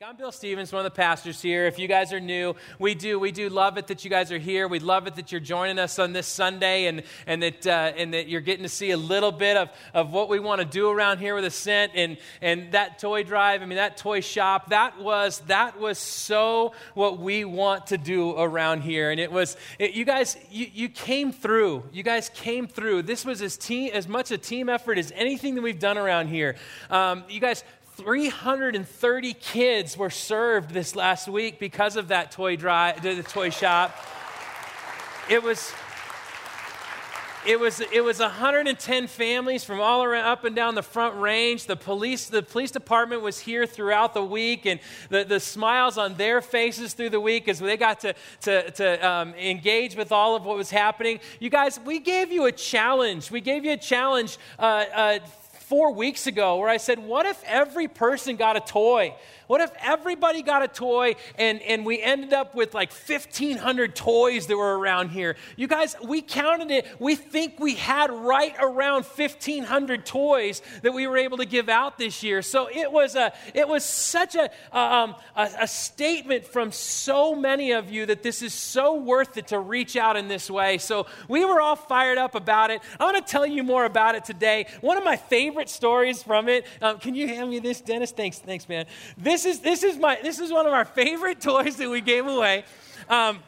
week. I'm Bill Stevens, one of the pastors here. If you guys are new, we do we do love it that you guys are here. We love it that you're joining us on this Sunday, and and that uh, and that you're getting to see a little bit of, of what we want to do around here with Ascent and and that toy drive. I mean that toy shop. That was that was so what we want to do around here, and it was it, you guys you, you came through. You guys came through. This was as team as much a team effort as anything that we've done around here. Um, you guys 330 kids were served this last week because of that toy drive, the toy shop. It was it was it was 110 families from all around up and down the front range. The police the police department was here throughout the week and the, the smiles on their faces through the week as they got to, to, to um, engage with all of what was happening. You guys we gave you a challenge. We gave you a challenge uh, uh, four weeks ago where I said, What if every person got a toy? What if everybody got a toy and, and we ended up with like 1,500 toys that were around here? You guys, we counted it. We think we had right around 1,500 toys that we were able to give out this year. So it was, a, it was such a, um, a, a statement from so many of you that this is so worth it to reach out in this way. So we were all fired up about it. I want to tell you more about it today. One of my favorite stories from it. Um, can you hand me this, Dennis? Thanks, thanks, man. This this is, this is, my, this is one of our favorite toys that we gave away. Um,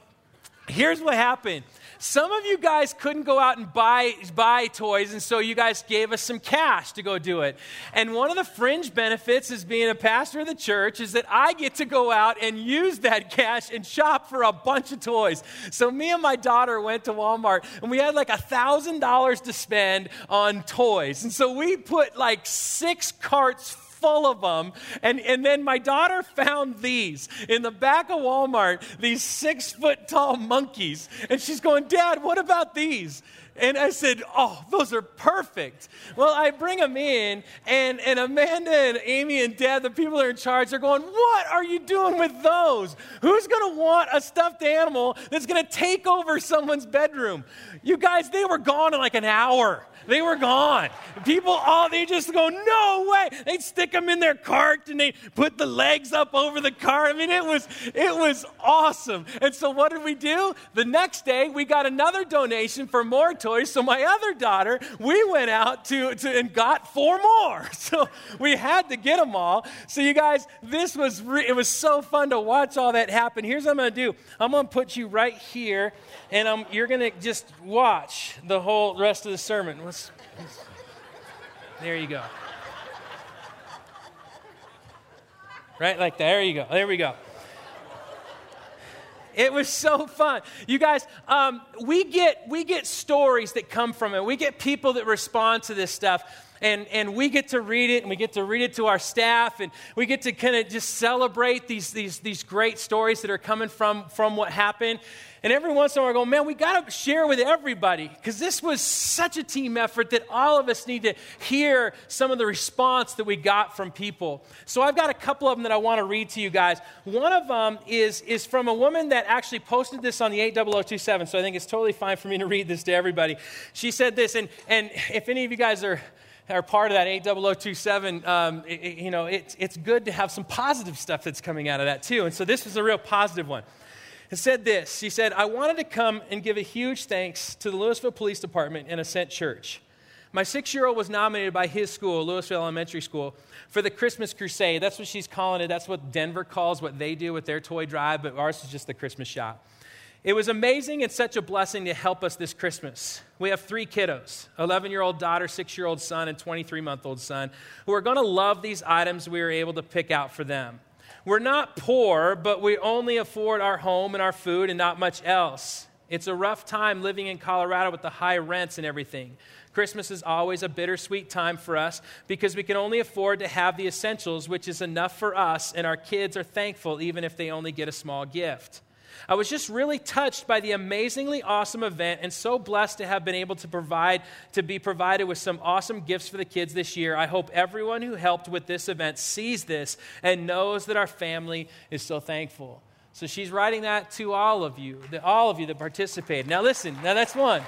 here's what happened. Some of you guys couldn't go out and buy, buy toys, and so you guys gave us some cash to go do it. And one of the fringe benefits as being a pastor of the church is that I get to go out and use that cash and shop for a bunch of toys. So me and my daughter went to Walmart, and we had like a $1,000 to spend on toys. And so we put like six carts full of them. And, and then my daughter found these in the back of Walmart, these six foot tall monkeys. And she's going, Dad, what about these? And I said, Oh, those are perfect. Well, I bring them in, and, and Amanda and Amy and Dad, the people that are in charge, They're going, What are you doing with those? Who's going to want a stuffed animal that's going to take over someone's bedroom? You guys, they were gone in like an hour. They were gone. People all they just go, no way. They'd stick them in their cart and they put the legs up over the cart. I mean, it was it was awesome. And so what did we do? The next day we got another donation for more toys. So my other daughter, we went out to, to and got four more. So we had to get them all. So you guys, this was re- it was so fun to watch all that happen. Here's what I'm going to do. I'm going to put you right here, and I'm, you're going to just watch the whole rest of the sermon. Let's there you go. Right like that. There you go. There we go. It was so fun. You guys, um, we, get, we get stories that come from it. We get people that respond to this stuff. And, and we get to read it and we get to read it to our staff and we get to kind of just celebrate these, these, these great stories that are coming from, from what happened. And every once in a while, I go, man, we got to share with everybody because this was such a team effort that all of us need to hear some of the response that we got from people. So I've got a couple of them that I want to read to you guys. One of them is, is from a woman that actually posted this on the 80027, so I think it's totally fine for me to read this to everybody. She said this, and, and if any of you guys are are part of that 80027, um, it, you know, it's, it's good to have some positive stuff that's coming out of that too. And so this was a real positive one and said this. She said, I wanted to come and give a huge thanks to the Louisville Police Department and Ascent Church. My six year old was nominated by his school, Louisville Elementary School, for the Christmas Crusade. That's what she's calling it. That's what Denver calls what they do with their toy drive, but ours is just the Christmas shop. It was amazing and such a blessing to help us this Christmas. We have three kiddos 11 year old daughter, six year old son, and 23 month old son who are going to love these items we were able to pick out for them. We're not poor, but we only afford our home and our food and not much else. It's a rough time living in Colorado with the high rents and everything. Christmas is always a bittersweet time for us because we can only afford to have the essentials, which is enough for us, and our kids are thankful even if they only get a small gift. I was just really touched by the amazingly awesome event and so blessed to have been able to provide to be provided with some awesome gifts for the kids this year. I hope everyone who helped with this event sees this and knows that our family is so thankful. So she's writing that to all of you, the, all of you that participated. Now listen, now that's one.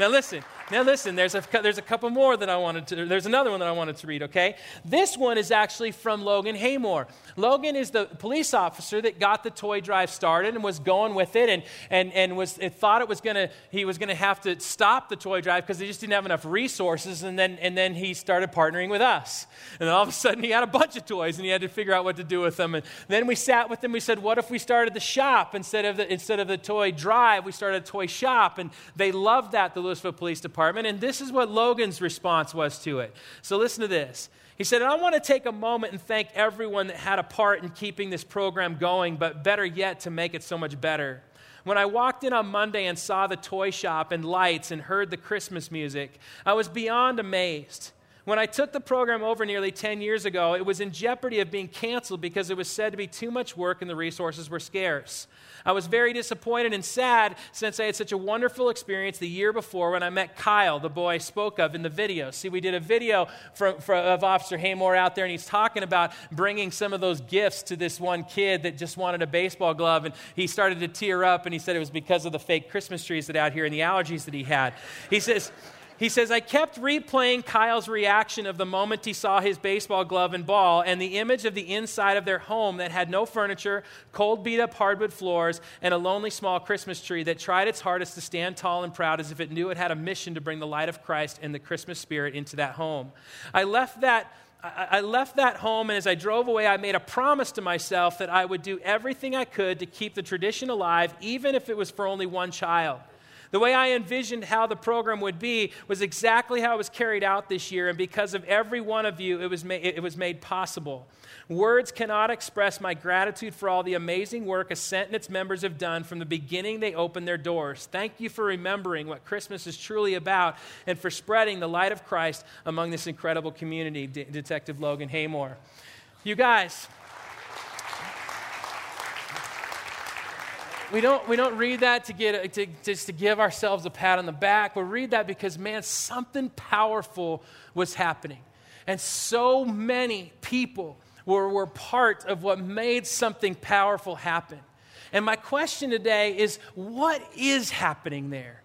Now listen, Now, listen, there's a, there's a couple more that I wanted to, there's another one that I wanted to read, okay? This one is actually from Logan Haymore. Logan is the police officer that got the toy drive started and was going with it and, and, and was, it thought it was to, he was to have to stop the toy drive because he just didn't have enough resources. And then, and then he started partnering with us. And all of a sudden he had a bunch of toys and he had to figure out what to do with them. And then we sat with him. We said, what if we started the shop instead of the, instead of the toy drive? We started a toy shop. And they loved that, the Louisville Police Department department, and this is what Logan's response was to it. So listen to this. He said, I want to take a moment and thank everyone that had a part in keeping this program going, but better yet, to make it so much better. When I walked in on Monday and saw the toy shop and lights and heard the Christmas music, I was beyond amazed. When I took the program over nearly 10 years ago, it was in jeopardy of being canceled because it was said to be too much work and the resources were scarce. I was very disappointed and sad since I had such a wonderful experience the year before when I met Kyle, the boy I spoke of in the video. See, we did a video from, from, of Officer Haymore out there, and he's talking about bringing some of those gifts to this one kid that just wanted a baseball glove, and he started to tear up, and he said it was because of the fake Christmas trees that out here and the allergies that he had. He says, he says, I kept replaying Kyle's reaction of the moment he saw his baseball glove and ball and the image of the inside of their home that had no furniture, cold, beat up hardwood floors, and a lonely small Christmas tree that tried its hardest to stand tall and proud as if it knew it had a mission to bring the light of Christ and the Christmas spirit into that home. I left that. I left that home, and as I drove away, I made a promise to myself that I would do everything I could to keep the tradition alive, even if it was for only one child. The way I envisioned how the program would be was exactly how it was carried out this year, and because of every one of you, it was, ma- it was made possible. Words cannot express my gratitude for all the amazing work Ascent and its members have done from the beginning they opened their doors. Thank you for remembering what Christmas is truly about and for spreading the light of Christ among this incredible community, De- Detective Logan Haymore. You guys, we don't, we don't read that to get to, just to give ourselves a pat on the back. We read that because, man, something powerful was happening. And so many people were, were part of what made something powerful happen. And my question today is what is happening there?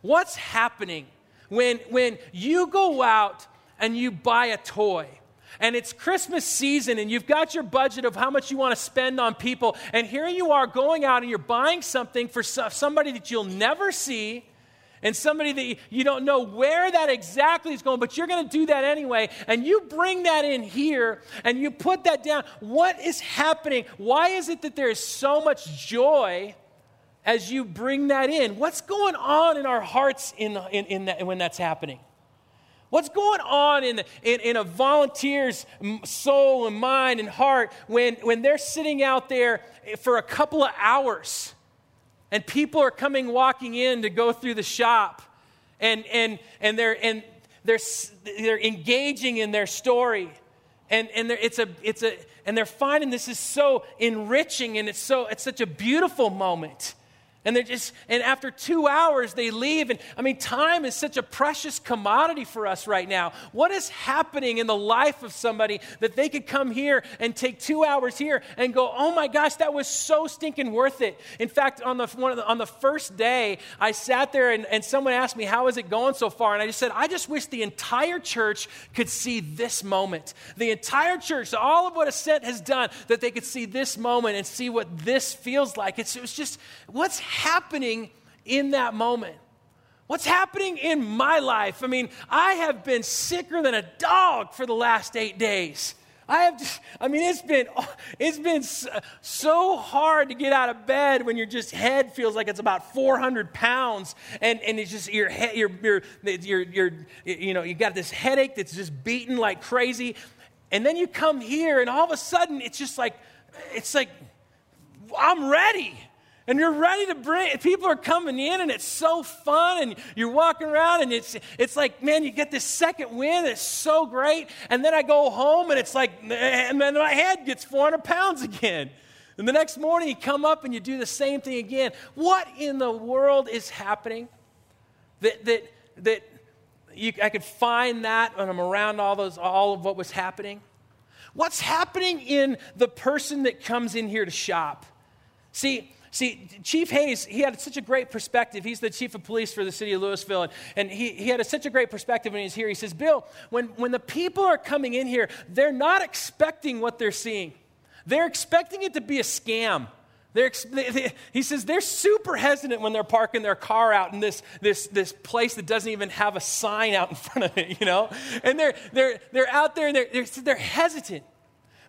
What's happening when, when you go out and you buy a toy? And it's Christmas season, and you've got your budget of how much you want to spend on people, and here you are going out and you're buying something for somebody that you'll never see, and somebody that you don't know where that exactly is going, but you're going to do that anyway, and you bring that in here and you put that down. What is happening? Why is it that there is so much joy? As you bring that in, what's going on in our hearts in, in, in that, when that's happening? What's going on in, in, in, a volunteer's soul and mind and heart when, when they're sitting out there for a couple of hours and people are coming walking in to go through the shop and, and, and, they're, and they're, they're engaging in their story and, and it's a, it's a, and they're finding this is so enriching and it's, so, it's such a beautiful moment. And they're just, and after two hours, they leave. And I mean, time is such a precious commodity for us right now. What is happening in the life of somebody that they could come here and take two hours here and go, oh my gosh, that was so stinking worth it. In fact, on the, the, on the first day, I sat there and, and someone asked me, how is it going so far? And I just said, I just wish the entire church could see this moment. The entire church, all of what Ascent has done, that they could see this moment and see what this feels like. It's, it was just, what's happening in that moment? What's happening in my life? I mean, I have been sicker than a dog for the last eight days. I have just, I mean, it's been, it's been so hard to get out of bed when your just head feels like it's about 400 pounds and, and it's just your head, your, your, your, your, you know, you got this headache that's just beating like crazy. And then you come here and all of a sudden it's just like, it's like, I'm ready and you're ready to bring people are coming in and it's so fun and you're walking around and it's it's like man you get this second wind it's so great. And then i go home and it's like and then my head gets 400 pounds again. And the next morning you come up and you do the same thing again. What in the world is happening that that that you, i could find that when i'm around all those all of what was happening? What's happening in the person that comes in here to shop? See See, Chief Hayes, he had such a great perspective. He's the chief of police for the city of Louisville. And, and he, he had a, such a great perspective when he was here. He says, Bill, when, when the people are coming in here, they're not expecting what they're seeing, they're expecting it to be a scam. They're, they, they, he says they're super hesitant when they're parking their car out in this, this, this place that doesn't even have a sign out in front of it, you know? And they're, they're, they're out there and they're, they're, they're hesitant.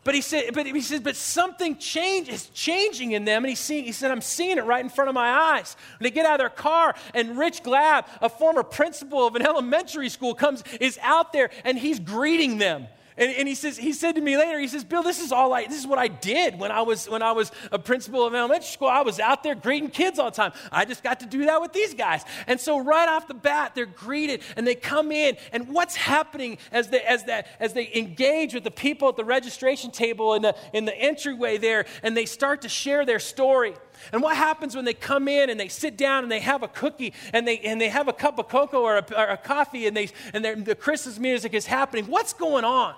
But he said, but he says, but something change is changing in them. And he's seeing, he said, I'm seeing it right in front of my eyes. When they get out of their car, and Rich Glab, a former principal of an elementary school, comes, is out there and he's greeting them. And, and, he says, he said to me later, he says, Bill, this is all I, this is what I did when I was when I was a principal of elementary school. I was out there greeting kids all the time. I just got to do that with these guys. And so right off the bat, they're greeted and they come in. And what's happening as they as that as they engage with the people at the registration table in the in the entryway there, and they start to share their story. And what happens when they come in and they sit down and they have a cookie and they, and they have a cup of cocoa or a, or a coffee and, they, and the Christmas music is happening? What's going on?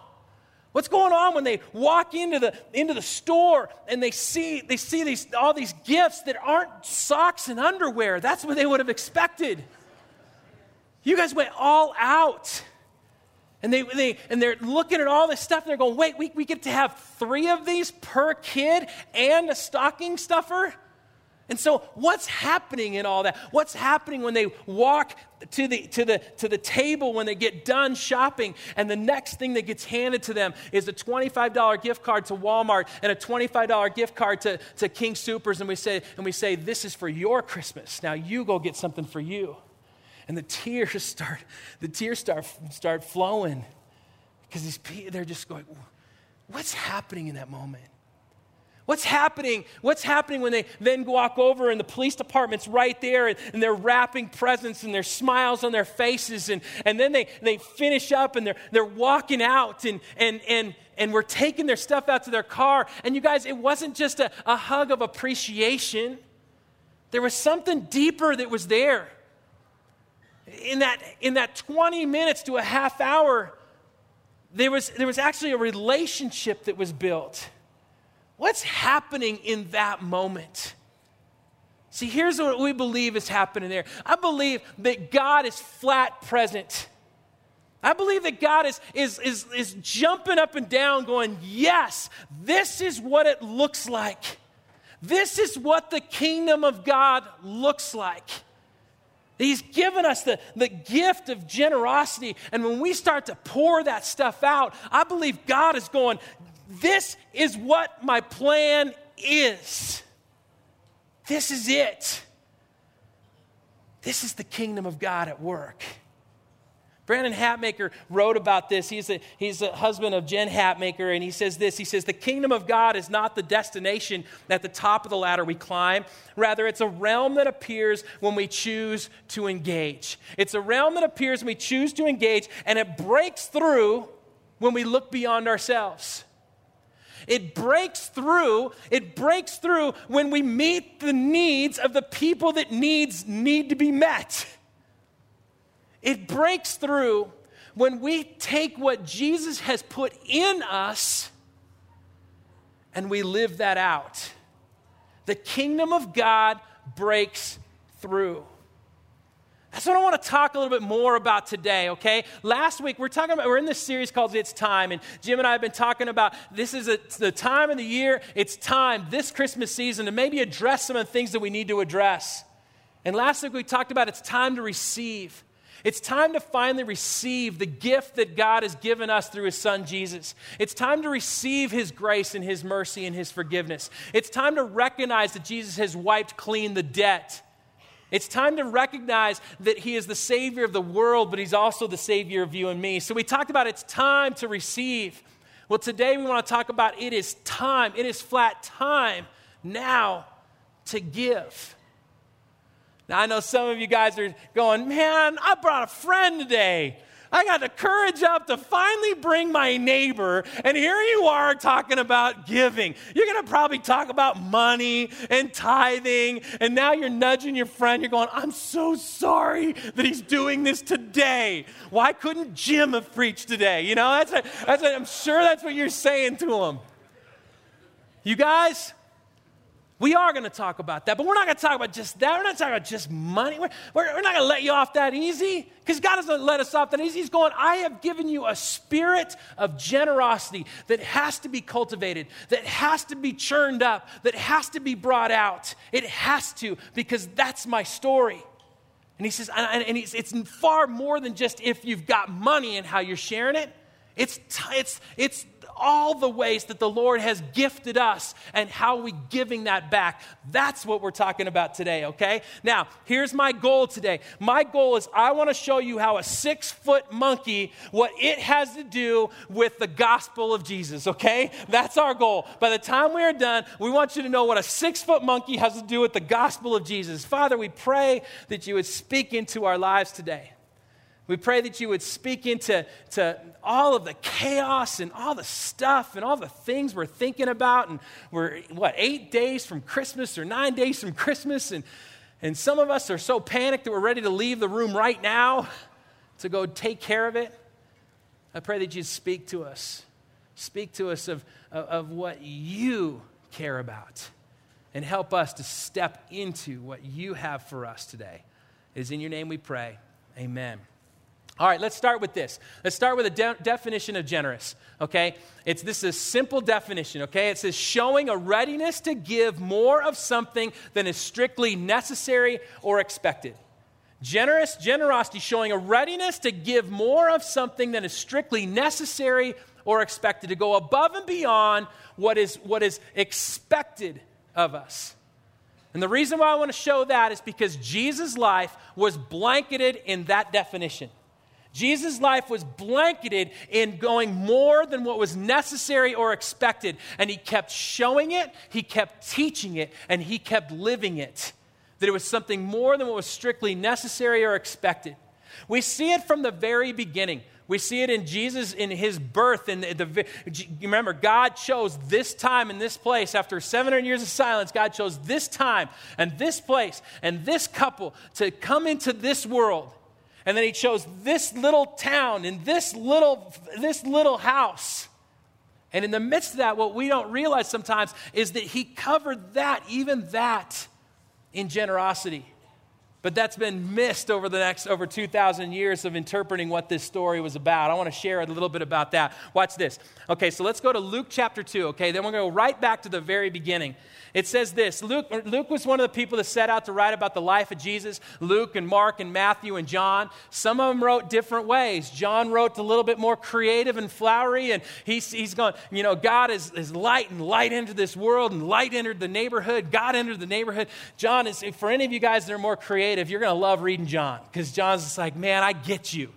What's going on when they walk into the, into the store and they see, they see these, all these gifts that aren't socks and underwear? That's what they would have expected. You guys went all out. And, they, they, and they're looking at all this stuff and they're going, wait, we, we get to have three of these per kid and a stocking stuffer? And so, what's happening in all that? What's happening when they walk to the, to, the, to the table when they get done shopping, and the next thing that gets handed to them is a $25 gift card to Walmart and a $25 gift card to, to King Soopers, and we, say, and we say, This is for your Christmas. Now you go get something for you. And the tears start, the tears start, start flowing because they're just going, What's happening in that moment? What's happening? What's happening when they then walk over and the police department's right there and, and, they're wrapping presents and there's smiles on their faces and, and then they, they finish up and they're, they're walking out and, and, and, and we're taking their stuff out to their car. And you guys, it wasn't just a, a hug of appreciation, there was something deeper that was there. In that, in that 20 minutes to a half hour, there was, there was actually a relationship that was built. What's happening in that moment? See, here's what we believe is happening there. I believe that God is flat present. I believe that God is, is, is, is jumping up and down, going, Yes, this is what it looks like. This is what the kingdom of God looks like. He's given us the, the gift of generosity. And when we start to pour that stuff out, I believe God is going, this is what my plan is. This is it. This is the kingdom of God at work. Brandon Hatmaker wrote about this. He's a, he's a husband of Jen Hatmaker, and he says this He says, The kingdom of God is not the destination at the top of the ladder we climb. Rather, it's a realm that appears when we choose to engage. It's a realm that appears when we choose to engage, and it breaks through when we look beyond ourselves. It breaks through, it breaks through when we meet the needs of the people that needs need to be met. It breaks through when we take what Jesus has put in us and we live that out. The kingdom of God breaks through. That's what I want to talk a little bit more about today, okay? Last week, we're talking about, we're in this series called It's Time, and Jim and I have been talking about this is a, the time of the year, it's time, this Christmas season, to maybe address some of the things that we need to address. And last week, we talked about it's time to receive. It's time to finally receive the gift that God has given us through His Son Jesus. It's time to receive His grace and His mercy and His forgiveness. It's time to recognize that Jesus has wiped clean the debt it's time to recognize that He is the Savior of the world, but He's also the Savior of you and me. So we talked about it's time to receive. Well, today we want to talk about it is time, it is flat time now to give. Now, I know some of you guys are going, man, I brought a friend today. I got the courage up to finally bring my neighbor, and here you are talking about giving. You're going to probably talk about money and tithing, and now you're nudging your friend. You're going, I'm so sorry that he's doing this today. Why couldn't Jim have preached today? You know, that's, that's I'm sure that's what you're saying to him. You guys, We are going to talk about that, but we're not going to talk about just that. We're not talking about just money. We're, we're, we're not going to let you off that easy because God doesn't let us off that easy. He's going, I have given you a spirit of generosity that has to be cultivated, that has to be churned up, that has to be brought out. It has to because that's my story. And he says, and, and it's far more than just if you've got money and how you're sharing it. It's, it's, it's all the ways that the Lord has gifted us and how we giving that back. That's what we're talking about today, okay? Now, here's my goal today. My goal is I want to show you how a six foot monkey, what it has to do with the gospel of Jesus, okay? That's our goal. By the time we are done, we want you to know what a six foot monkey has to do with the gospel of Jesus. Father, we pray that you would speak into our lives today. We pray that you would speak into to all of the chaos and all the stuff and all the things we're thinking about. And we're, what, eight days from Christmas or nine days from Christmas. And, and some of us are so panicked that we're ready to leave the room right now to go take care of it. I pray that you'd speak to us. Speak to us of, of, of what you care about and help us to step into what you have for us today. It is in your name we pray. Amen. All right, let's start with this. Let's start with a de- definition of generous, okay? It's this is a simple definition, okay? It says showing a readiness to give more of something than is strictly necessary or expected. Generous generosity showing a readiness to give more of something than is strictly necessary or expected to go above and beyond what is what is expected of us. And the reason why I want to show that is because Jesus' life was blanketed in that definition. Jesus' life was blanketed in going more than what was necessary or expected. And he kept showing it, he kept teaching it, and he kept living it. That it was something more than what was strictly necessary or expected. We see it from the very beginning. We see it in Jesus in his birth. And the, the, remember, God chose this time and this place. After 700 years of silence, God chose this time and this place and this couple to come into this world and then he chose this little town and this little, this little house. And in the midst of that, what we don't realize sometimes is that he covered that, even that, in generosity. But that's been missed over the next over 2,000 years of interpreting what this story was about. I want to share a little bit about that. Watch this. Okay, so let's go to Luke chapter 2, okay? Then we're going to go right back to the very beginning. It says this Luke, Luke was one of the people that set out to write about the life of Jesus. Luke and Mark and Matthew and John. Some of them wrote different ways. John wrote a little bit more creative and flowery, and he's, he's going, you know, God is, is light, and light entered this world, and light entered the neighborhood. God entered the neighborhood. John is, for any of you guys that are more creative, you're going to love reading John because John's just like, man, I get you.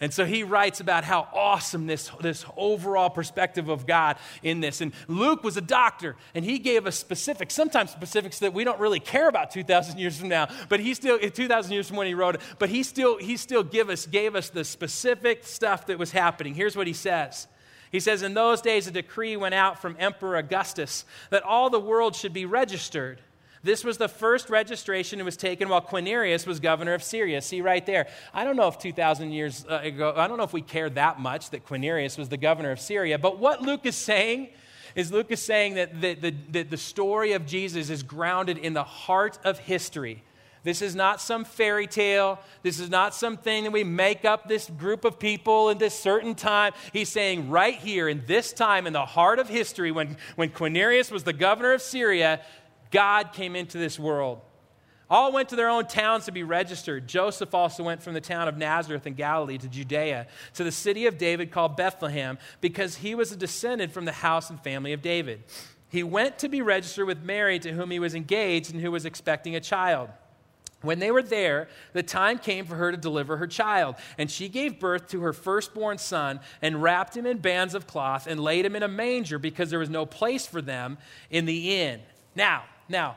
And so he writes about how awesome this, this overall perspective of God in this. And Luke was a doctor, and he gave us specifics, sometimes specifics that we don't really care about 2,000 years from now, but he still, 2,000 years from when he wrote it, but he still, he still give us, gave us the specific stuff that was happening. Here's what he says. He says, In those days, a decree went out from Emperor Augustus that all the world should be registered. This was the first registration that was taken while Quirinius was governor of Syria. See right there. I don't know if 2,000 years uh, ago, I don't know if we care that much that Quirinius was the governor of Syria, but what Luke is saying is Luke is saying that the, the, the, the story of Jesus is grounded in the heart of history. This is not some fairy tale. This is not something that we make up this group of people in this certain time. He's saying right here in this time, in the heart of history, when, when Quirinius was the governor of Syria, God came into this world. All went to their own towns to be registered. Joseph also went from the town of Nazareth in Galilee to Judea, to the city of David called Bethlehem, because he was a descendant from the house and family of David. He went to be registered with Mary, to whom he was engaged and who was expecting a child. When they were there, the time came for her to deliver her child, and she gave birth to her firstborn son and wrapped him in bands of cloth and laid him in a manger because there was no place for them in the inn. Now, now,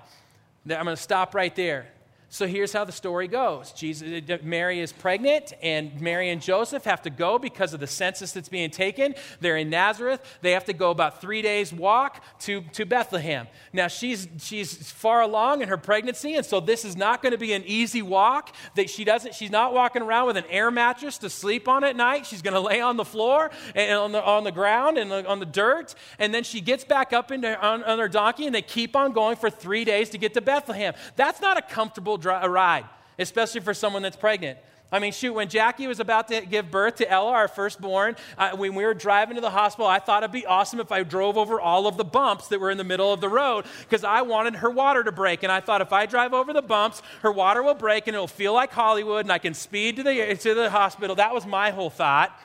I'm going to stop right there. So here's how the story goes. Jesus, uh, Mary is pregnant, and Mary and Joseph have to go because of the census that's being taken. They're in Nazareth. They have to go about three days' walk to, to Bethlehem. Now, she's, she's far along in her pregnancy, and so this is not going to be an easy walk. That she doesn't, she's not walking around with an air mattress to sleep on at night. She's going to lay on the floor and on the, on the ground and on the dirt. And then she gets back up into, on, on her donkey, and they keep on going for three days to get to Bethlehem. That's not a comfortable a ride, especially for someone that's pregnant. I mean, shoot, when Jackie was about to give birth to Ella, our firstborn, uh, when we were driving to the hospital, I thought it'd be awesome if I drove over all of the bumps that were in the middle of the road because I wanted her water to break. And I thought if I drive over the bumps, her water will break and it'll feel like Hollywood and I can speed to the, to the hospital. That was my whole thought.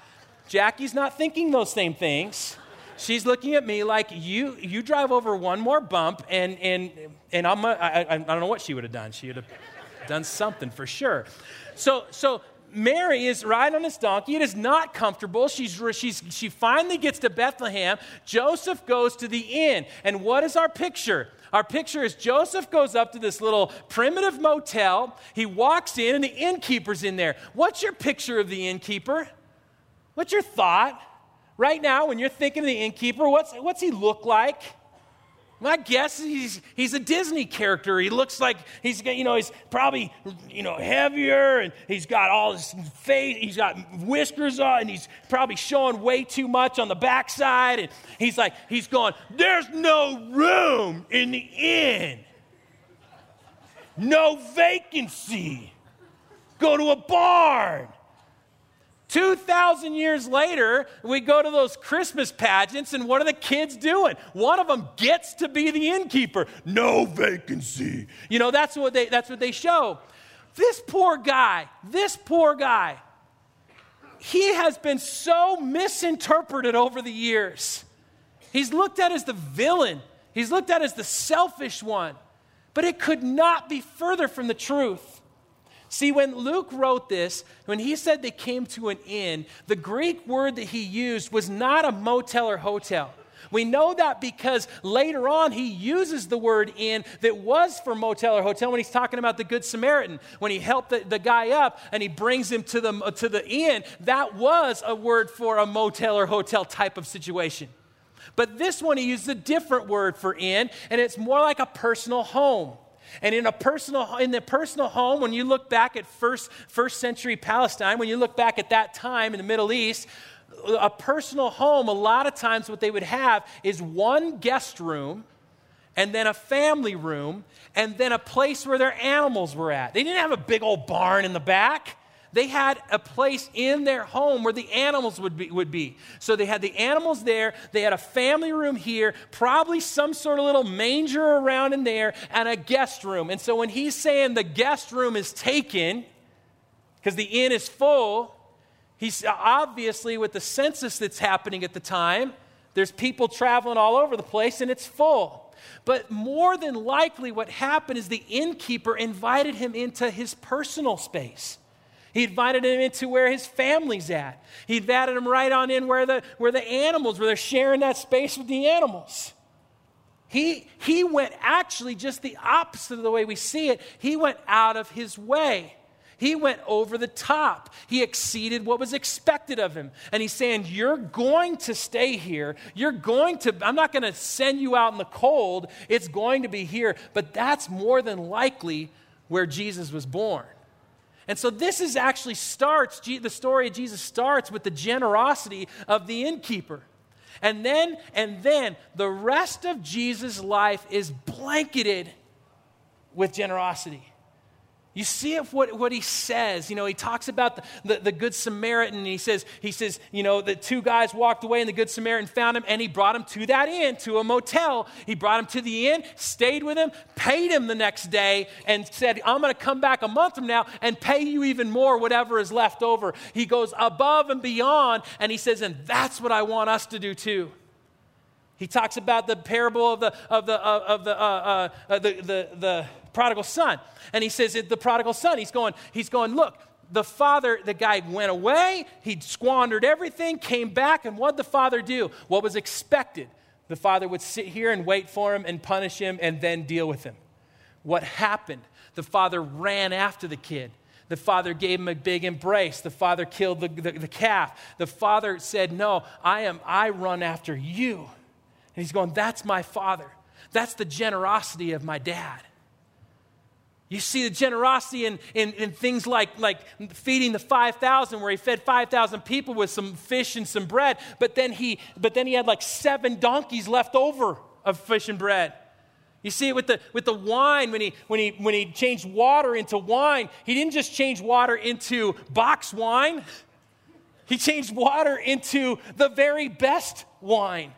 Jackie's not thinking those same things. She's looking at me like you. You drive over one more bump, and and and I'm. A, I, I don't know what she would have done. She would have done something for sure. So, so Mary is riding on this donkey. It is not comfortable. She's, she's, she finally gets to Bethlehem. Joseph goes to the inn. And what is our picture? Our picture is Joseph goes up to this little primitive motel. He walks in, and the innkeeper's in there. What's your picture of the innkeeper? What's your thought? Right now, when you're thinking of the innkeeper, what's, what's he look like? My guess is he's, he's a Disney character. He looks like he's you know he's probably you know heavier and he's got all his face. He's got whiskers on and he's probably showing way too much on the backside. And he's like he's going. There's no room in the inn. No vacancy. Go to a barn. 2,000 years later, we go to those Christmas pageants, and what are the kids doing? One of them gets to be the innkeeper. No vacancy. You know, that's what they, that's what they show. This poor guy, this poor guy, he has been so misinterpreted over the years. He's looked at as the villain, he's looked at as the selfish one, but it could not be further from the truth. See, when Luke wrote this, when he said they came to an inn, the Greek word that he used was not a motel or hotel. We know that because later on he uses the word inn that was for motel or hotel when he's talking about the Good Samaritan. When he helped the, the guy up and he brings him to the, to the inn, that was a word for a motel or hotel type of situation. But this one he used a different word for inn, and it's more like a personal home. And in a personal in the personal home, when you look back at first first century Palestine, when you look back at that time in the Middle East, a personal home, a lot of times what they would have is one guest room and then a family room and then a place where their animals were at. They didn't have a big old barn in the back. They had a place in their home where the animals would be, would be. So they had the animals there. They had a family room here, probably some sort of little manger around in there, and a guest room. And so when he's saying the guest room is taken, because the inn is full, he's obviously with the census that's happening at the time, there's people traveling all over the place and it's full. But more than likely, what happened is the innkeeper invited him into his personal space. He invited him into where his family's at. He invited him right on in where the, where the animals, where they're sharing that space with the animals. He, he went actually just the opposite of the way we see it. He went out of his way. He went over the top. He exceeded what was expected of him. And he's saying, You're going to stay here. You're going to, I'm not going to send you out in the cold. It's going to be here. But that's more than likely where Jesus was born. And so this is actually starts, the story of Jesus starts with the generosity of the innkeeper. And then, and then the rest of Jesus' life is blanketed with generosity. You see it what, what he says. You know, he talks about the, the, the, Good Samaritan, and he says, he says, you know, the two guys walked away, and the Good Samaritan found him, and he brought him to that inn, to a motel. He brought him to the inn, stayed with him, paid him the next day, and said, I'm going to come back a month from now and pay you even more, whatever is left over. He goes above and beyond, and he says, and that's what I want us to do too. He talks about the parable of the, of the, of the, uh, uh, uh, the, the, the prodigal son. And he says, the prodigal son, he's going, he's going, look, the father, the guy went away, he squandered everything, came back, and what did the father do? What was expected? The father would sit here and wait for him and punish him and then deal with him. what happened. The father ran after the kid. The father gave him a big embrace. The father killed the, the, the, calf. The father said, No, I am, I run after you. And he's going, That's my father. That's the generosity of my dad. You see the generosity in, in, in, things like, like feeding the 5,000, where he fed 5,000 people with some fish and some bread, but then, he, but then he had like seven donkeys left over of fish and bread. You see it with the, with the wine, when he, when, he, when he changed water into wine, he didn't just change water into box wine, he changed water into the very best wine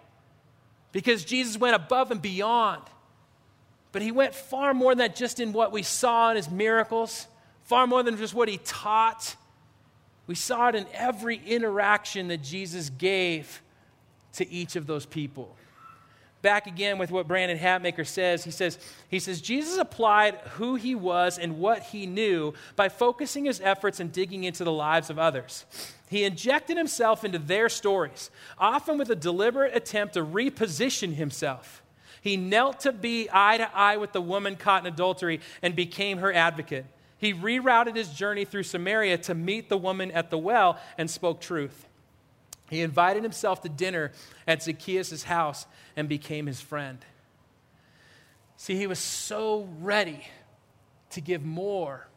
because Jesus went above and beyond. But he went far more than that just in what we saw in his miracles, far more than just what he taught. We saw it in every interaction that Jesus gave to each of those people. Back again with what Brandon Hatmaker says, he says, he says, Jesus applied who he was and what he knew by focusing his efforts and digging into the lives of others. He injected himself into their stories, often with a deliberate attempt to reposition himself. He knelt to be eye to eye with the woman caught in adultery and became her advocate. He rerouted his journey through Samaria to meet the woman at the well and spoke truth. He invited himself to dinner at Zacchaeus' house and became his friend. See, he was so ready to give more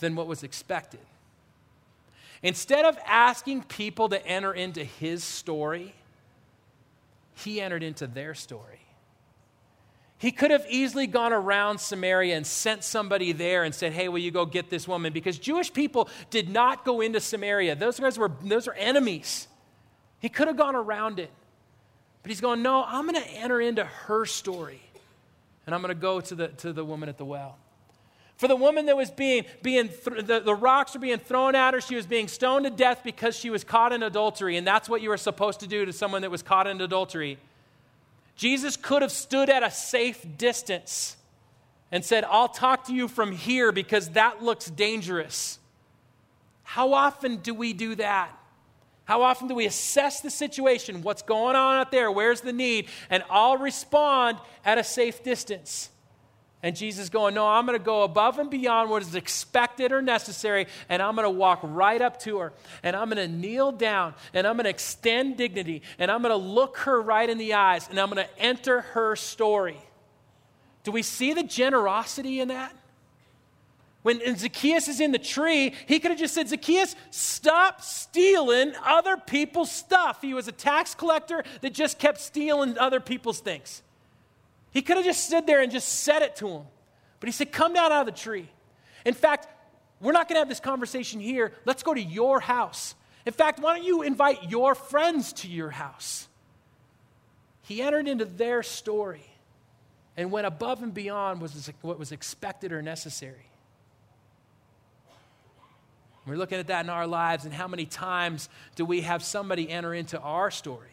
than what was expected. Instead of asking people to enter into his story, he entered into their story. He could have easily gone around Samaria and sent somebody there and said, Hey, will you go get this woman? Because Jewish people did not go into Samaria. Those guys were those are enemies. He could have gone around it. But he's going, No, I'm going to enter into her story. And I'm going to go to the, to the woman at the well. For the woman that was being, being th- the, the rocks were being thrown at her, she was being stoned to death because she was caught in adultery. And that's what you were supposed to do to someone that was caught in adultery. Jesus could have stood at a safe distance and said, I'll talk to you from here because that looks dangerous. How often do we do that? How often do we assess the situation? What's going on out there? Where's the need? And I'll respond at a safe distance. And Jesus going, No, I'm going to go above and beyond what is expected or necessary, and I'm going to walk right up to her, and I'm going to kneel down, and I'm going to extend dignity, and I'm going to look her right in the eyes, and I'm going to enter her story. Do we see the generosity in that? When Zacchaeus is in the tree, he could have just said, Zacchaeus, stop stealing other people's stuff. He was a tax collector that just kept stealing other people's things. He could have just stood there and just said it to him. But he said, Come down out of the tree. In fact, we're not going to have this conversation here. Let's go to your house. In fact, why don't you invite your friends to your house? He entered into their story and went above and beyond what was expected or necessary. We're looking at that in our lives, and how many times do we have somebody enter into our story?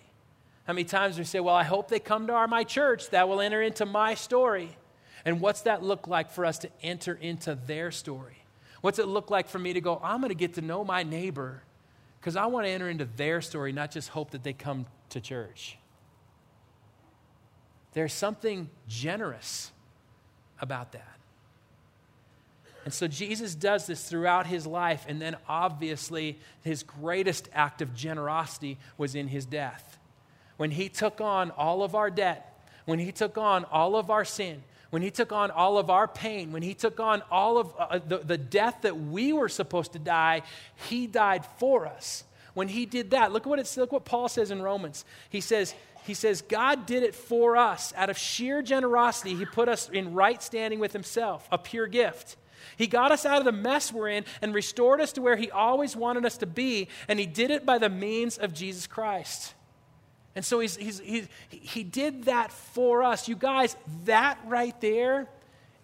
How many times we say, Well, I hope they come to our, my church, that will enter into my story. And what's that look like for us to enter into their story? What's it look like for me to go, I'm going to get to know my neighbor because I want to enter into their story, not just hope that they come to church? There's something generous about that. And so Jesus does this throughout his life, and then obviously his greatest act of generosity was in his death when he took on all of our debt, when he took on all of our sin, when he took on all of our pain, when he took on all of uh, the, the death that we were supposed to die, he died for us. When he did that, look what, it's, look what Paul says in Romans. He says, he says, God did it for us. Out of sheer generosity, he put us in right standing with himself, a pure gift. He got us out of the mess we're in and restored us to where he always wanted us to be, and he did it by the means of Jesus Christ. And so he's, he's, he's, he did that for us. You guys, that right there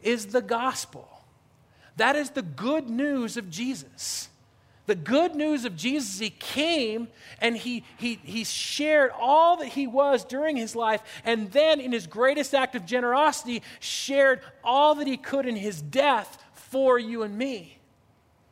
is the gospel. That is the good news of Jesus. The good news of Jesus, he came and he, he, he shared all that he was during his life, and then in his greatest act of generosity, shared all that he could in his death for you and me.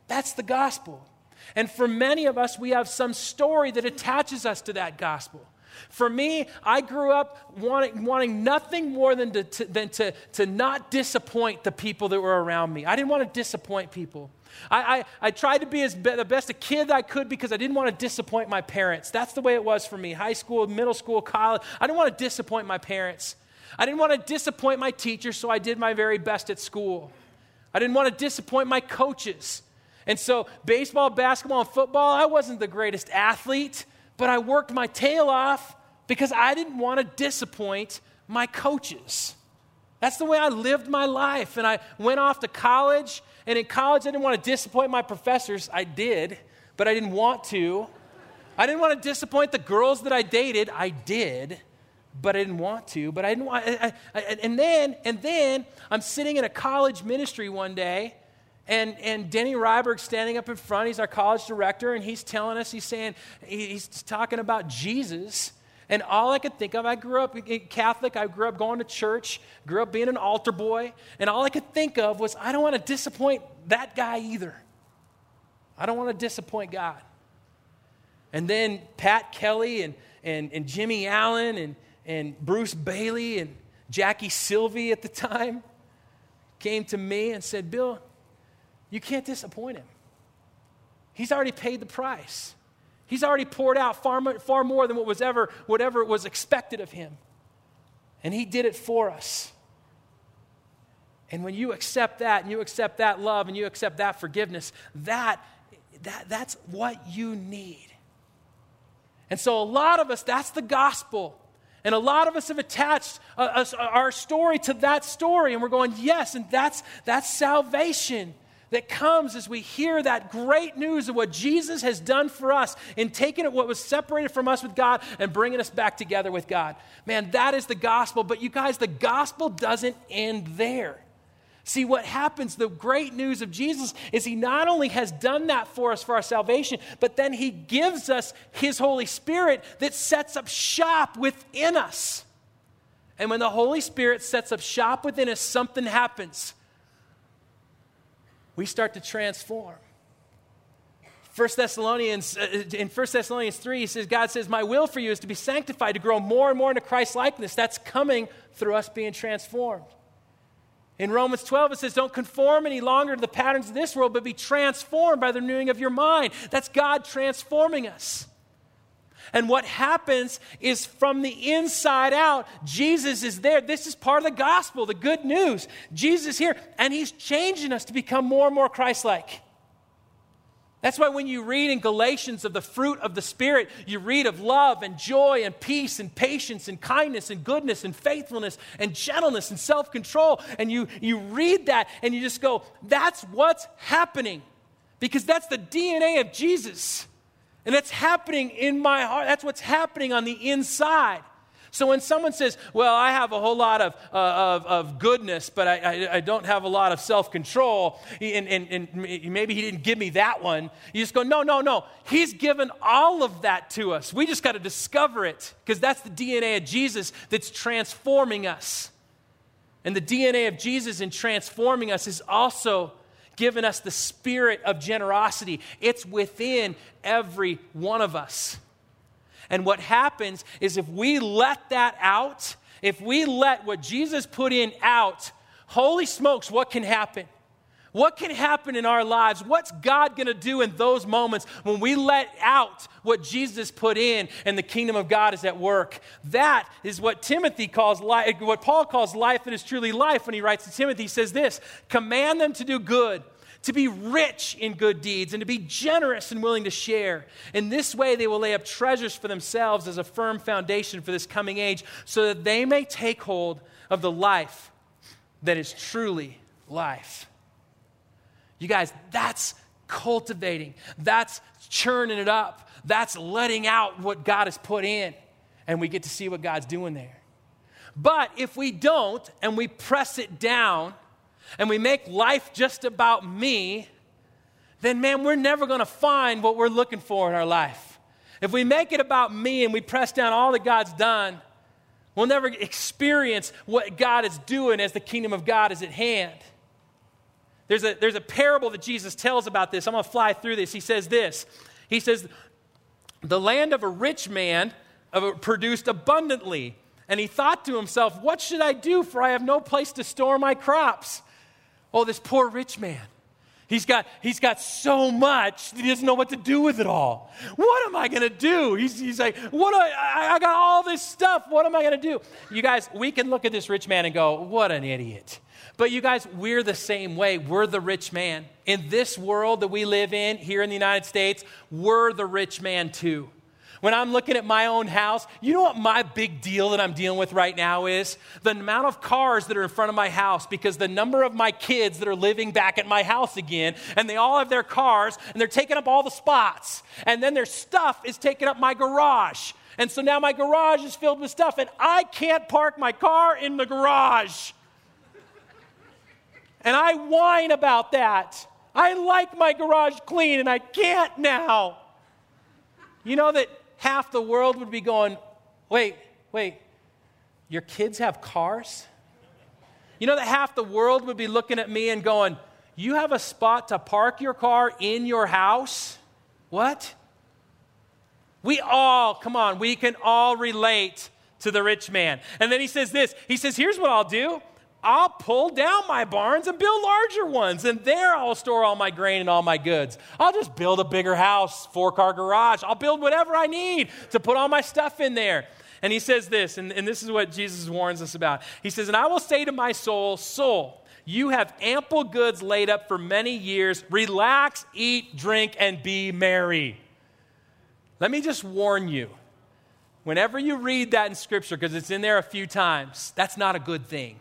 That's the gospel. And for many of us, we have some story that attaches us to that gospel. For me, I grew up wanting, wanting nothing more than, to, to, than to, to not disappoint the people that were around me. I didn't want to disappoint people. I, I, I, tried to be as be, the best a kid I could because I didn't want to disappoint my parents. That's the way it was for me. High school, middle school, college. I didn't want to disappoint my parents. I didn't want to disappoint my teachers, so I did my very best at school. I didn't want to disappoint my coaches. And so, baseball, basketball, and football, I wasn't the greatest athlete, but I worked my tail off because I didn't want to disappoint my coaches. That's the way I lived my life. And I went off to college, and in college, I didn't want to disappoint my professors. I did, but I didn't want to. I didn't want to disappoint the girls that I dated. I did, but I didn't want to. But I didn't want. I, I, and then, and then, I'm sitting in a college ministry one day, and, and Denny Ryberg standing up in front, he's our college director, and he's telling us, he's saying, he's talking about Jesus. And all I could think of, I grew up eh, Catholic, I grew up going to church, grew up being an altar boy, and all I could think of was, I don't want to disappoint that guy either. I don't want to disappoint God. And then Pat Kelly and, and, and Jimmy Allen and, and Bruce Bailey and Jackie Sylvie at the time came to me and said, Bill, you can't disappoint him. He's already paid the price. He's already poured out far, far more than what was ever, whatever was expected of him. And he did it for us. And when you accept that and you accept that love and you accept that forgiveness, that, that, that's what you need. And so, a lot of us, that's the gospel. And a lot of us have attached uh, our story to that story, and we're going, yes, and that's, that's salvation that comes as we hear that great news of what Jesus has done for us in taking what was separated from us with God and bringing us back together with God. Man, that is the gospel. But you guys, the gospel doesn't end there. See, what happens, the great news of Jesus is He not only has done that for us for our salvation, but then He gives us His Holy Spirit that sets up shop within us. And when the Holy Spirit sets up shop within us, something happens we start to transform. 1 Thessalonians, uh, in 1 Thessalonians 3, he says, God says, My will for you is to be sanctified, to grow more and more into Christ likeness. That's coming through us being transformed. In Romans 12, it says, Don't conform any longer to the patterns of this world, but be transformed by the renewing of your mind. That's God transforming us. And what happens is from the inside out, Jesus is there. This is part of the gospel, the good news. Jesus here, and he's changing us to become more and more Christ like. That's why when you read in Galatians of the fruit of the Spirit, you read of love and joy and peace and patience and kindness and goodness and faithfulness and gentleness and self control. And you, you read that and you just go, that's what's happening. Because that's the DNA of Jesus. And that's happening in my heart. That's what's happening on the inside. So when someone says, Well, I have a whole lot of, uh, of, of, goodness, but I, I, I, don't have a lot of self control, and, and, and maybe he didn't give me that one, you just go, No, no, no. He's given all of that to us. We just got to discover it because that's the DNA of Jesus that's transforming us. And the DNA of Jesus in transforming us is also given us the spirit of generosity. It's within every one of us. And what happens is if we let that out, if we let what Jesus put in out, holy smokes, what can happen? What can happen in our lives? What's God going to do in those moments when we let out what Jesus put in and the kingdom of God is at work? That is what Timothy calls life, what Paul calls life that is truly life when he writes to Timothy. He says this Command them to do good, to be rich in good deeds, and to be generous and willing to share. In this way, they will lay up treasures for themselves as a firm foundation for this coming age, so that they may take hold of the life that is truly life. You guys, that's cultivating, that's churning it up, that's letting out what God has put in, and we get to see what God's doing there. But if we don't and we press it down and we make life just about me, then man, we're never going to find what we're looking for in our life. If we make it about me and we press down all that God's done, we'll never experience what God is doing as the kingdom of God is at hand. There's a, there's a parable that Jesus tells about this. I'm going to fly through this. He says this He says, The land of a rich man produced abundantly. And he thought to himself, What should I do? For I have no place to store my crops. Oh, this poor rich man. He's got, he's got so much he doesn't know what to do with it all. What am I going to do? He's, he's like, what I, I got all this stuff. What am I going to do? You guys, we can look at this rich man and go, what an idiot. But you guys, we're the same way. We're the rich man. In this world that we live in here in the United States, we're the rich man too. When I'm looking at my own house, you know what my big deal that I'm dealing with right now is? The amount of cars that are in front of my house because the number of my kids that are living back at my house again, and they all have their cars and they're taking up all the spots. And then their stuff is taking up my garage. And so now my garage is filled with stuff, and I can't park my car in the garage. And I whine about that. I like my garage clean, and I can't now. You know that half the world would be going, wait, wait, your kids have cars? You know that half the world would be looking at me and going, you have a spot to park your car in your house? What? We all, come on, we can all relate to the rich man. And then he says this He says, Here's what I'll do I'll pull down my barns and build larger ones, and there I'll store all my grain and all my goods. I'll just build a bigger house, four car garage. I'll build whatever I need to put all my stuff in there. And he says this, and, and this is what Jesus warns us about. He says, And I will say to my soul, Soul, you have ample goods laid up for many years. Relax, eat, drink, and be merry. Let me just warn you whenever you read that in Scripture, because it's in there a few times, that's not a good thing.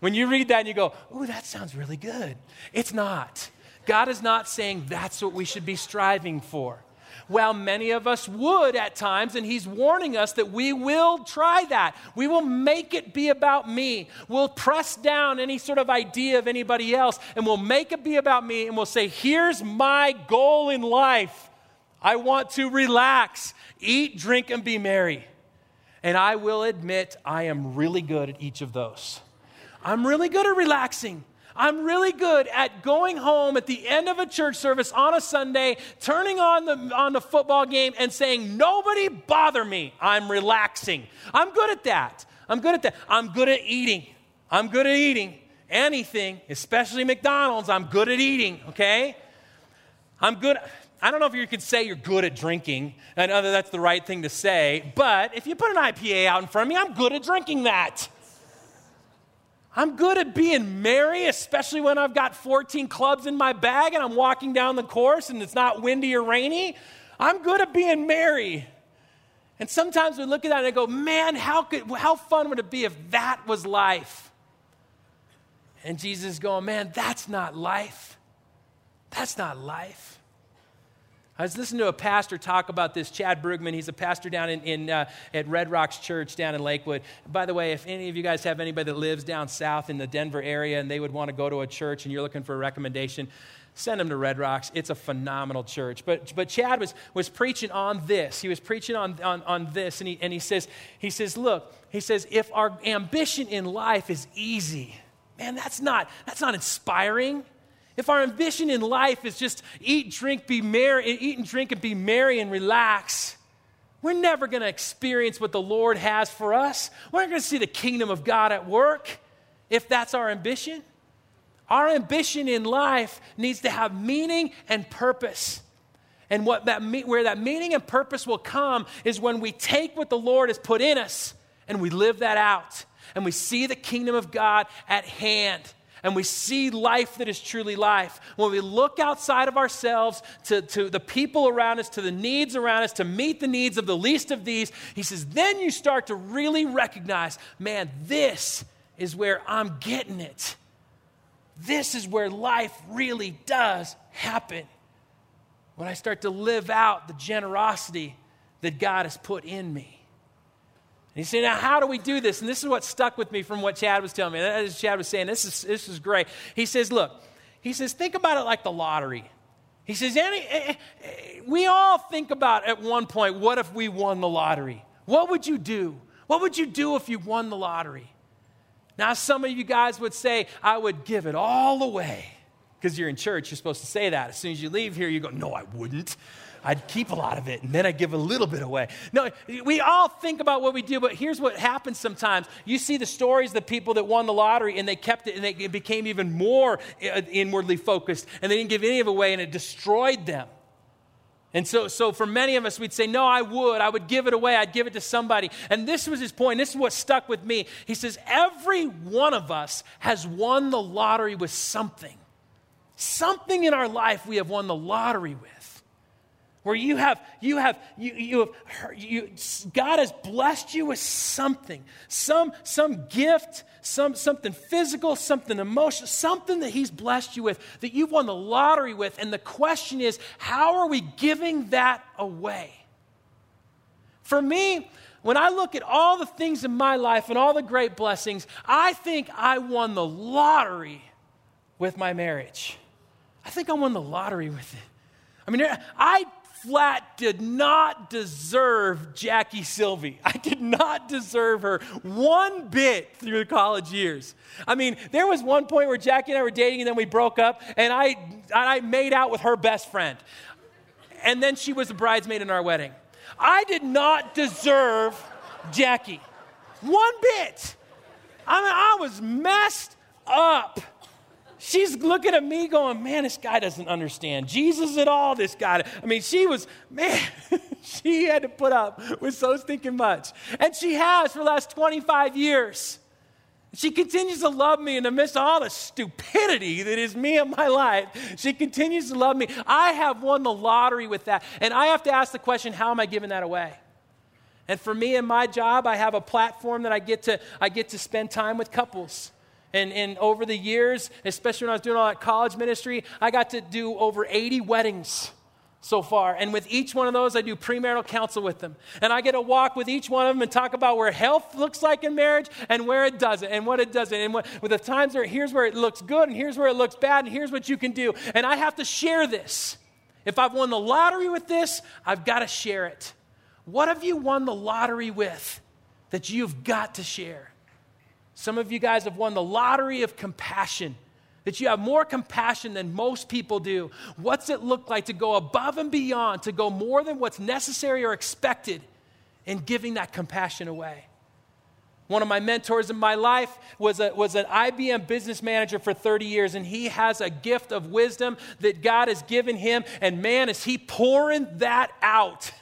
When you read that and you go, ooh, that sounds really good. It's not. God is not saying that's what we should be striving for. Well, many of us would at times, and He's warning us that we will try that. We will make it be about me. We'll press down any sort of idea of anybody else, and we'll make it be about me, and we'll say, Here's my goal in life. I want to relax, eat, drink, and be merry. And I will admit, I am really good at each of those. I'm really good at relaxing. I'm really good at going home at the end of a church service on a Sunday, turning on the, on the football game and saying, Nobody bother me. I'm relaxing. I'm good at that. I'm good at that. I'm good at eating. I'm good at eating anything, especially McDonald's. I'm good at eating, okay? I'm good. I don't know if you could say you're good at drinking. I know that that's the right thing to say, but if you put an IPA out in front of me, I'm good at drinking that. I'm good at being merry, especially when I've got 14 clubs in my bag and I'm walking down the course and it's not windy or rainy. I'm good at being merry. And sometimes we look at that and I go, man, how, could, how fun would it be if that was life? And Jesus is going, man, that's not life. That's not life. I was listening to a pastor talk about this, Chad Brugman. He's a pastor down in, in uh, at Red Rocks Church down in Lakewood. By the way, if any of you guys have anybody that lives down south in the Denver area and they would want to go to a church and you're looking for a recommendation, send them to Red Rocks. It's a phenomenal church. But, but Chad was, was preaching on this. He was preaching on, on, on this, and he, and he says, he says, look, he says, if our ambition in life is easy, man, that's not, that's not inspiring. If our ambition in life is just eat, drink, be merry, eat and drink and be merry and relax, we're never going to experience what the Lord has for us. We're not going to see the kingdom of God at work if that's our ambition. Our ambition in life needs to have meaning and purpose. And what that, where that meaning and purpose will come is when we take what the Lord has put in us and we live that out and we see the kingdom of God at hand and we see life that is truly life, when we look outside of ourselves to, to the people around us, to the needs around us, to meet the needs of the least of these, he says, then you start to really recognize, man, this is where I'm getting it. This is where life really does happen. When I start to live out the generosity that God has put in me. You say, now how do we do this? And this is what stuck with me from what Chad was telling me. As Chad was saying, this is, this is great. He says, look, he says, think about it like the lottery. He says, Any, eh, eh, we all think about at one point, what if we won the lottery? What would you do? What would you do if you won the lottery? Now, some of you guys would say, I would give it all away. Because you're in church, you're supposed to say that. As soon as you leave here, you go, No, I wouldn't. I'd keep a lot of it and then I'd give a little bit away. No, we all think about what we do, but here's what happens sometimes. You see the stories of people that won the lottery and they kept it and they, it became even more uh, inwardly focused and they didn't give any of it away and it destroyed them. And so, so for many of us, we'd say, No, I would. I would give it away. I'd give it to somebody. And this was his point. This is what stuck with me. He says, Every one of us has won the lottery with something. Something in our life we have won the lottery with where you have you have you, you have you, god has blessed you with something. Some some gift some something physical something emotional something that he's blessed you with that you've won the lottery with. And the question is how are we giving that away? For me when i look at all the things in my life and all the great blessings i think i won the lottery with my marriage. I think i won the lottery with it. I mean, I flat did not deserve Jackie Sylvie. I did not deserve her one bit through the college years. I mean, there was one point where Jackie and I were dating and then we broke up, and I, and I made out with her best friend. And then she was the bridesmaid in our wedding. I did not deserve Jackie one bit. I mean, I was messed up she's looking at me going, man, this guy doesn't understand Jesus at all. This guy. I mean, she was, man, she had to put up with so stinking much. And she has for the last 25 years. She continues to love me in the midst of all the stupidity that is me in my life. She continues to love me. I have won the lottery with that. And I have to ask the question how am I giving that away? And for me and my job, I have a platform that I get to, I get to spend time with couples. And, and over the years, especially when I was doing all that college ministry, I got to do over 80 weddings so far. And with each one of those, I do premarital counsel with them. And I get to walk with each one of them and talk about where health looks like in marriage and where it doesn't and what it doesn't. And what, with the times where here's where it looks good and here's where it looks bad and here's what you can do. And I have to share this. If I've won the lottery with this, I've got to share it. What have you won the lottery with that you've got to share? Some of you guys have won the lottery of compassion, that you have more compassion than most people do. What's it look like to go above and beyond, to go more than what's necessary or expected in giving that compassion away? One of my mentors in my life was, a, was an IBM business manager for 30 years, and he has a gift of wisdom that God has given him. And man, is he pouring that out.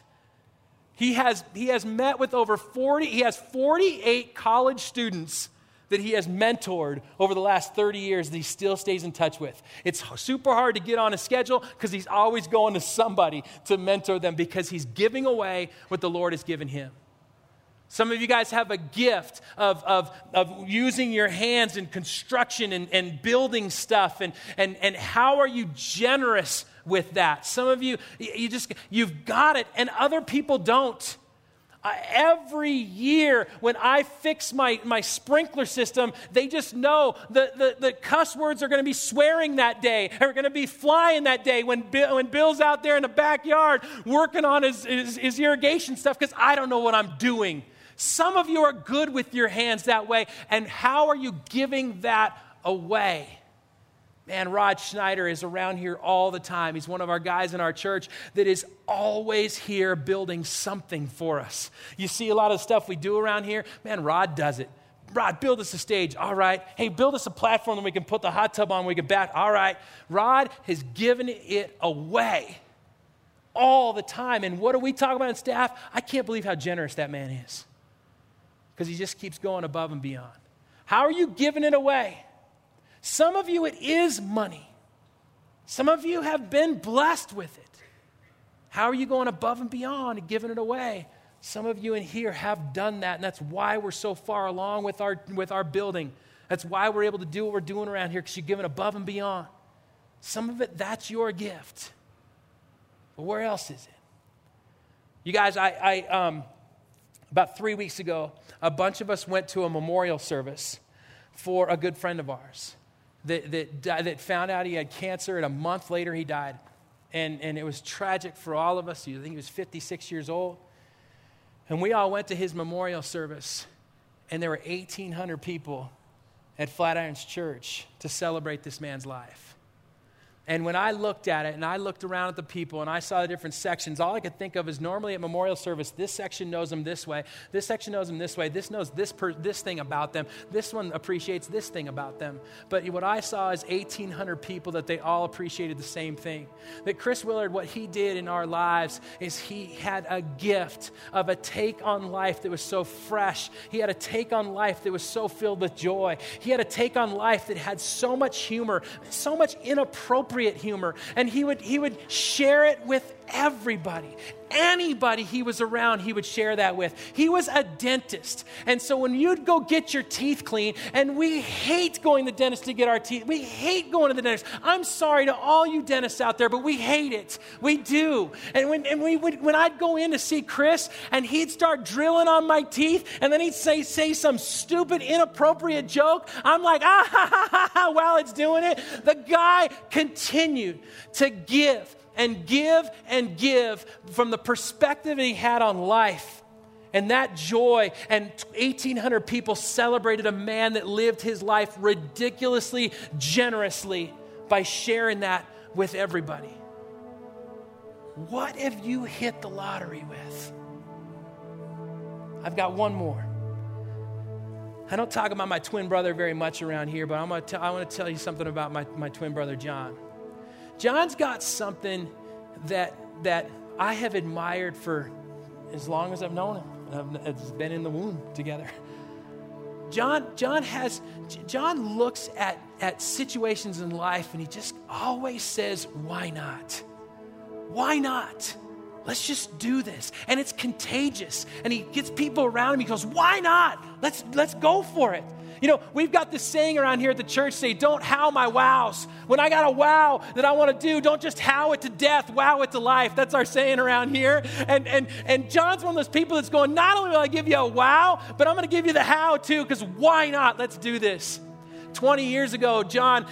He has, he has met with over 40, he has 48 college students that he has mentored over the last 30 years that he still stays in touch with. It's super hard to get on a schedule because he's always going to somebody to mentor them because he's giving away what the Lord has given him. Some of you guys have a gift of, of, of using your hands in construction and, and building stuff. And, and, and how are you generous with that? Some of you, you just, you've got it, and other people don't. Uh, every year when I fix my, my sprinkler system, they just know the, the, the cuss words are going to be swearing that day, are going to be flying that day when, Bill, when Bill's out there in the backyard working on his, his, his irrigation stuff because I don't know what I'm doing. Some of you are good with your hands that way, and how are you giving that away? Man, Rod Schneider is around here all the time. He's one of our guys in our church that is always here building something for us. You see a lot of stuff we do around here. Man, Rod does it. Rod, build us a stage. All right. Hey, build us a platform that we can put the hot tub on, we can bat. All right. Rod has given it away all the time. And what do we talk about in staff? I can't believe how generous that man is because he just keeps going above and beyond. How are you giving it away? Some of you, it is money. Some of you have been blessed with it. How are you going above and beyond and giving it away? Some of you in here have done that, and that's why we're so far along with our, with our building. That's why we're able to do what we're doing around here, because you're giving above and beyond. Some of it, that's your gift. But where else is it? You guys, I, I um, about three weeks ago, a bunch of us went to a memorial service for a good friend of ours that, that, that found out he had cancer, and a month later he died. And, and it was tragic for all of us. I think he was 56 years old. And we all went to his memorial service, and there were 1,800 people at Flatirons Church to celebrate this man's life. And when I looked at it and I looked around at the people and I saw the different sections, all I could think of is normally at memorial service, this section knows them this way, this section knows them this way, this knows this, per, this thing about them, this one appreciates this thing about them. But what I saw is 1,800 people that they all appreciated the same thing. That Chris Willard, what he did in our lives is he had a gift of a take on life that was so fresh. He had a take on life that was so filled with joy. He had a take on life that had so much humor, so much inappropriate appropriate humor. And he would, he would share it with everybody. Anybody he was around, he would share that with. He was a dentist. And so when you'd go get your teeth clean, and we hate going to the dentist to get our teeth, we hate going to the dentist. I'm sorry to all you dentists out there, but we hate it. We do. And when, and we would, when I'd go in to see Chris, and he'd start drilling on my teeth, and then he'd say, say some stupid, inappropriate joke, I'm like, ah, ha, ha, ha, ha, while it's doing it. The guy continued to give and give and give from the perspective he had on life. And that joy, and 1,800 people celebrated a man that lived his life ridiculously generously by sharing that with everybody. What have you hit the lottery with? I've got one more. I don't talk about my twin brother very much around here, but I'm gonna t- I want to tell you something about my, my twin brother, John. John's got something that, that I have admired for as long as I've known him. It's been in the womb together. John, John has, John looks at, at situations in life and he just always says, why not? Why not? Let's just do this. And it's contagious. And he gets people around him. He goes, why not? Let's, let's go for it. You know, we've got this saying around here at the church say, don't how my wows. When I got a wow that I want to do, don't just how it to death, wow it to life. That's our saying around here. And, and, and John's one of those people that's going, not only will I give you a wow, but I'm going to give you the how too, because why not? Let's do this. 20 years ago, John,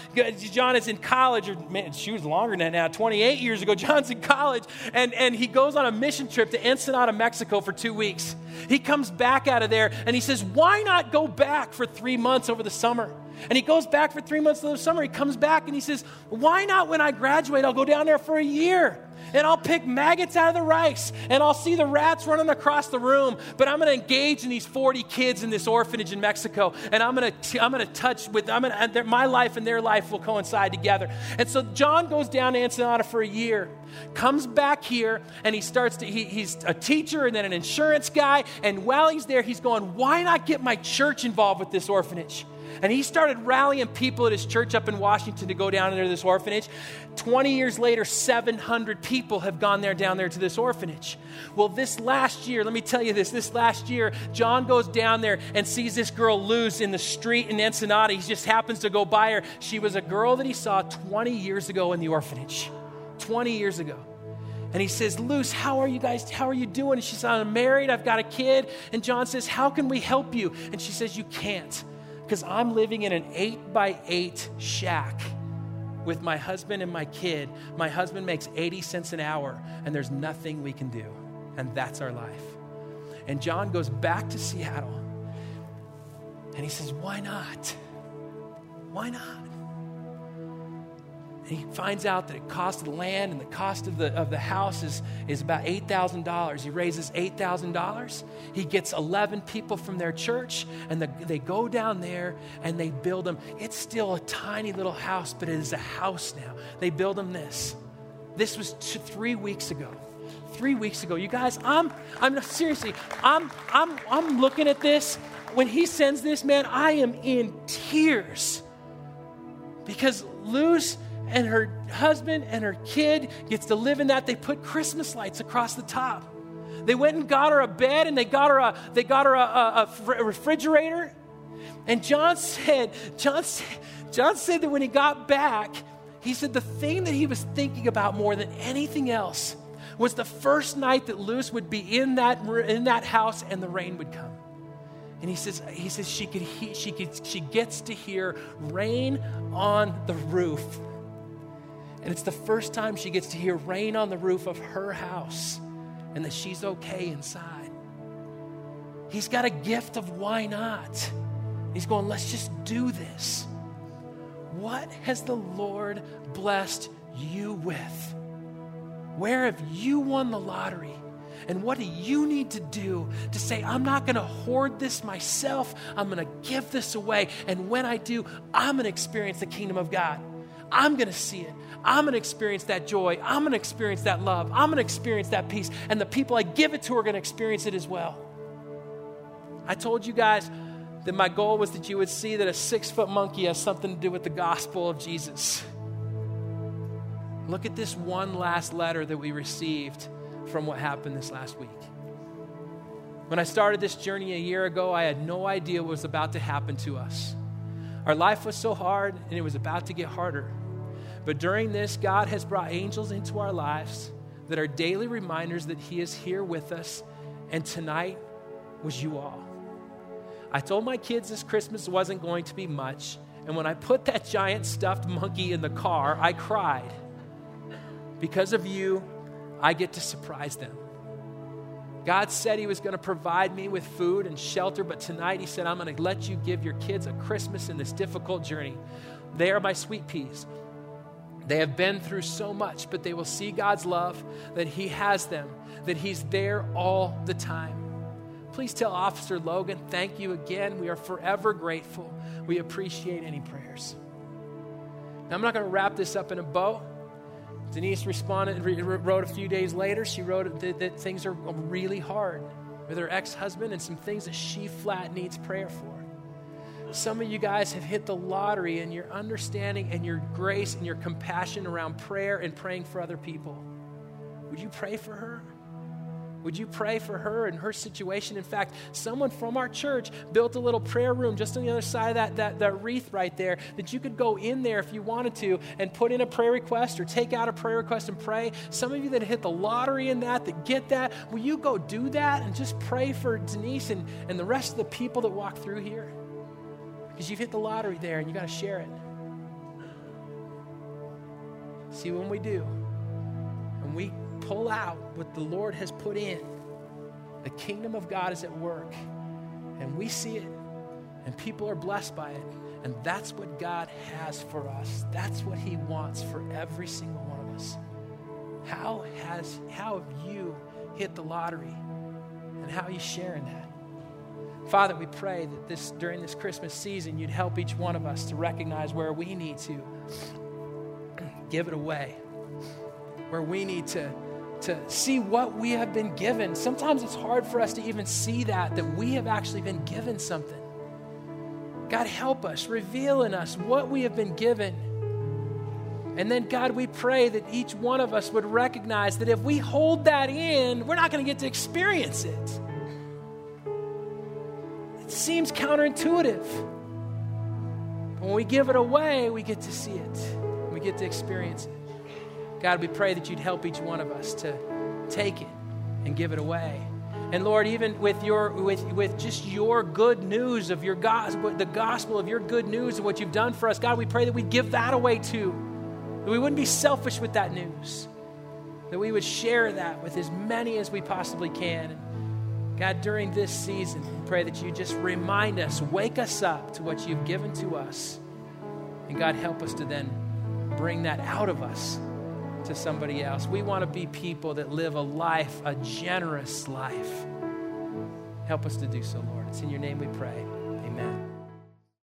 John is in college, or man, she was longer than that now. 28 years ago, John's in college, and, and he goes on a mission trip to Ensenada, Mexico for two weeks. He comes back out of there and he says, Why not go back for three months over the summer? And he goes back for three months of the summer. He comes back and he says, Why not when I graduate? I'll go down there for a year and I'll pick maggots out of the rice and I'll see the rats running across the room. But I'm going to engage in these 40 kids in this orphanage in Mexico and I'm going to, I'm going to touch with, I'm going to, my life and their life will coincide together. And so John goes down to Ensenada for a year, comes back here, and he starts to, he, he's a teacher and then an insurance guy. And while he's there, he's going, why not get my church involved with this orphanage? And he started rallying people at his church up in Washington to go down there to this orphanage. 20 years later, 700 people have gone there down there to this orphanage. Well, this last year, let me tell you this this last year, John goes down there and sees this girl Luz in the street in Ensenada. He just happens to go by her. She was a girl that he saw 20 years ago in the orphanage. 20 years ago. And he says, Luz, how are you guys? How are you doing? And she says, I'm married, I've got a kid. And John says, How can we help you? And she says, You can't because I'm living in an eight by eight shack with my husband and my kid. My husband makes 80 cents an hour, and there's nothing we can do. And that's our life. And John goes back to Seattle and he says, Why not? Why not? And he finds out that the cost of the land and the cost of the, of the house is, is about $8,000. He raises $8,000. He gets 11 people from their church, and the, they go down there and they build them. It's still a tiny little house, but it is a house now. They build them this. This was two, three weeks ago. Three weeks ago. You guys, I'm, I'm seriously, I'm, I'm, I'm looking at this. When he sends this, man, I am in tears. Because Luz and her husband and her kid gets to live in that. They put Christmas lights across the top. They went and got her a bed and they got her a, they got her a, a, a refrigerator. And John said, John, John said that when he got back, he said the thing that he was thinking about more than anything else was the first night that Luz would be in that, in that house and the rain would come. And he says, he says she, could he, she, could, she gets to hear rain on the roof and it's the first time she gets to hear rain on the roof of her house and that she's okay inside. He's got a gift of why not. He's going, let's just do this. What has the Lord blessed you with? Where have you won the lottery? And what do you need to do to say, I'm not going to hoard this myself. I'm going to give this away. And when I do, I'm going to experience the kingdom of God. I'm going to see it. I'm going to experience that joy. I'm going to experience that love. I'm going to experience that peace. And the people I give it to are going to experience it as well. I told you guys that my goal was that you would see that a six foot monkey has something to do with the gospel of Jesus. Look at this one last letter that we received from what happened this last week. When I started this journey a year ago, I had no idea what was about to happen to us. Our life was so hard and it was about to get harder. But during this, God has brought angels into our lives that are daily reminders that He is here with us. And tonight was you all. I told my kids this Christmas wasn't going to be much. And when I put that giant stuffed monkey in the car, I cried. Because of you, I get to surprise them. God said He was going to provide me with food and shelter, but tonight He said, I'm going to let you give your kids a Christmas in this difficult journey. They are my sweet peas. They have been through so much, but they will see God's love, that He has them, that He's there all the time. Please tell Officer Logan, thank you again. We are forever grateful. We appreciate any prayers. Now, I'm not going to wrap this up in a bow. Denise responded, wrote a few days later. She wrote that, that things are really hard with her ex husband and some things that she flat needs prayer for. Some of you guys have hit the lottery in your understanding and your grace and your compassion around prayer and praying for other people. Would you pray for her? Would you pray for her and her situation? In fact, someone from our church built a little prayer room just on the other side of that, that, that wreath right there that you could go in there if you wanted to and put in a prayer request or take out a prayer request and pray. Some of you that hit the lottery in that, that get that, will you go do that and just pray for Denise and, and the rest of the people that walk through here? Because you've hit the lottery there and you got to share it. See, when we do, when we pull out what the Lord has put in, the kingdom of God is at work. And we see it, and people are blessed by it. And that's what God has for us. That's what He wants for every single one of us. How has how have you hit the lottery? And how are you sharing that? Father, we pray that this during this Christmas season you'd help each one of us to recognize where we need to give it away. Where we need to to see what we have been given. Sometimes it's hard for us to even see that, that we have actually been given something. God, help us, reveal in us what we have been given. And then, God, we pray that each one of us would recognize that if we hold that in, we're not going to get to experience it. Seems counterintuitive. When we give it away, we get to see it, we get to experience it. God, we pray that you'd help each one of us to take it and give it away. And Lord, even with your with with just your good news of your gospel, the gospel of your good news of what you've done for us, God, we pray that we give that away too. That we wouldn't be selfish with that news. That we would share that with as many as we possibly can. God, during this season, pray that you just remind us, wake us up to what you've given to us. And God, help us to then bring that out of us to somebody else. We want to be people that live a life, a generous life. Help us to do so, Lord. It's in your name we pray.